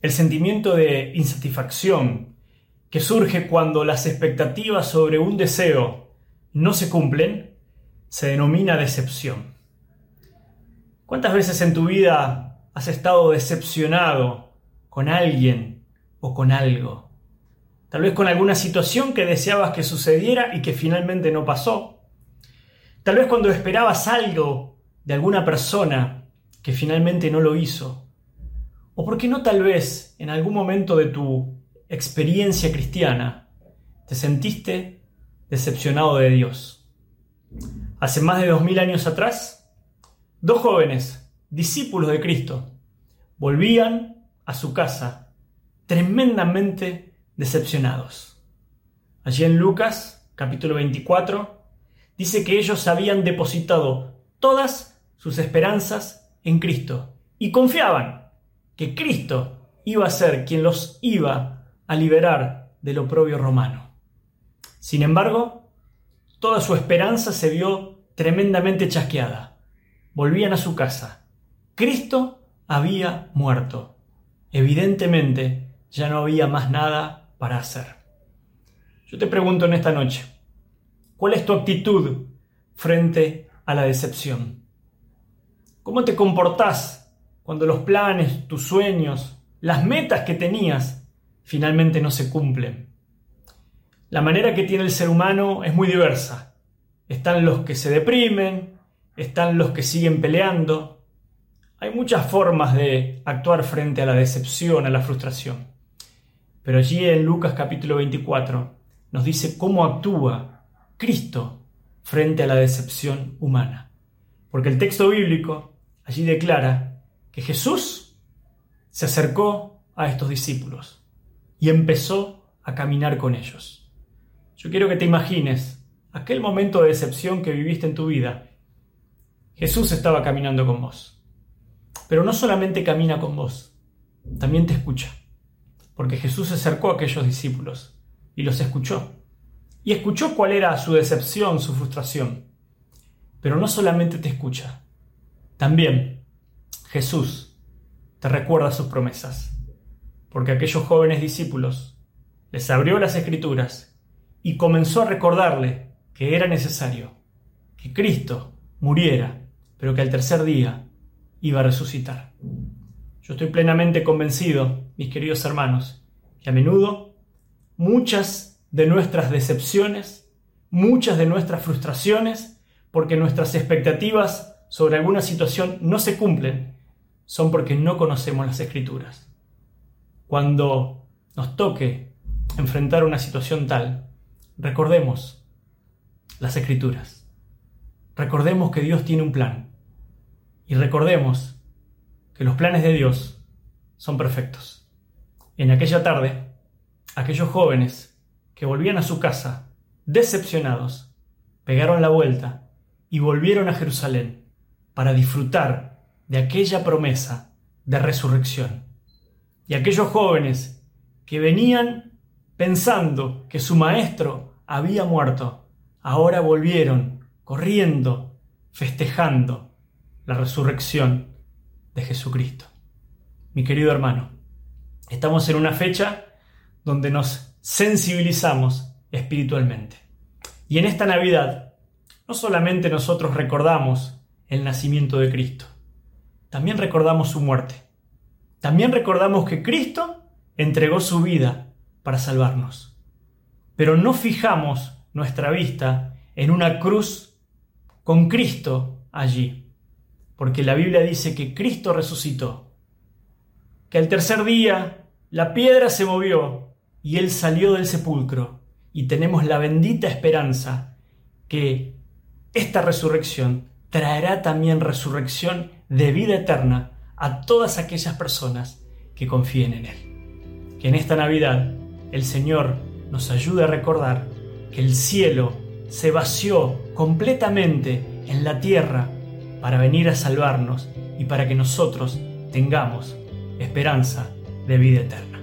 El sentimiento de insatisfacción que surge cuando las expectativas sobre un deseo no se cumplen se denomina decepción. ¿Cuántas veces en tu vida has estado decepcionado con alguien o con algo? Tal vez con alguna situación que deseabas que sucediera y que finalmente no pasó. Tal vez cuando esperabas algo de alguna persona que finalmente no lo hizo. O por qué no tal vez en algún momento de tu experiencia cristiana te sentiste decepcionado de Dios. Hace más de dos mil años atrás, dos jóvenes, discípulos de Cristo, volvían a su casa tremendamente decepcionados. Allí en Lucas, capítulo 24, dice que ellos habían depositado todas sus esperanzas en Cristo y confiaban que Cristo iba a ser quien los iba a liberar del oprobio romano. Sin embargo, toda su esperanza se vio tremendamente chasqueada. Volvían a su casa. Cristo había muerto. Evidentemente, ya no había más nada para hacer. Yo te pregunto en esta noche, ¿cuál es tu actitud frente a la decepción? ¿Cómo te comportás cuando los planes, tus sueños, las metas que tenías finalmente no se cumplen. La manera que tiene el ser humano es muy diversa. Están los que se deprimen, están los que siguen peleando. Hay muchas formas de actuar frente a la decepción, a la frustración. Pero allí en Lucas capítulo 24 nos dice cómo actúa Cristo frente a la decepción humana. Porque el texto bíblico allí declara Jesús se acercó a estos discípulos y empezó a caminar con ellos. Yo quiero que te imagines aquel momento de decepción que viviste en tu vida. Jesús estaba caminando con vos. Pero no solamente camina con vos, también te escucha. Porque Jesús se acercó a aquellos discípulos y los escuchó. Y escuchó cuál era su decepción, su frustración. Pero no solamente te escucha, también Jesús te recuerda sus promesas, porque aquellos jóvenes discípulos les abrió las escrituras y comenzó a recordarle que era necesario que Cristo muriera, pero que al tercer día iba a resucitar. Yo estoy plenamente convencido, mis queridos hermanos, que a menudo muchas de nuestras decepciones, muchas de nuestras frustraciones, porque nuestras expectativas sobre alguna situación no se cumplen, son porque no conocemos las escrituras. Cuando nos toque enfrentar una situación tal, recordemos las escrituras. Recordemos que Dios tiene un plan. Y recordemos que los planes de Dios son perfectos. En aquella tarde, aquellos jóvenes que volvían a su casa decepcionados, pegaron la vuelta y volvieron a Jerusalén para disfrutar de aquella promesa de resurrección. Y aquellos jóvenes que venían pensando que su maestro había muerto, ahora volvieron corriendo, festejando la resurrección de Jesucristo. Mi querido hermano, estamos en una fecha donde nos sensibilizamos espiritualmente. Y en esta Navidad, no solamente nosotros recordamos el nacimiento de Cristo, también recordamos su muerte. También recordamos que Cristo entregó su vida para salvarnos. Pero no fijamos nuestra vista en una cruz con Cristo allí, porque la Biblia dice que Cristo resucitó, que al tercer día la piedra se movió y Él salió del sepulcro y tenemos la bendita esperanza que esta resurrección traerá también resurrección de vida eterna a todas aquellas personas que confíen en Él. Que en esta Navidad el Señor nos ayude a recordar que el cielo se vació completamente en la tierra para venir a salvarnos y para que nosotros tengamos esperanza de vida eterna.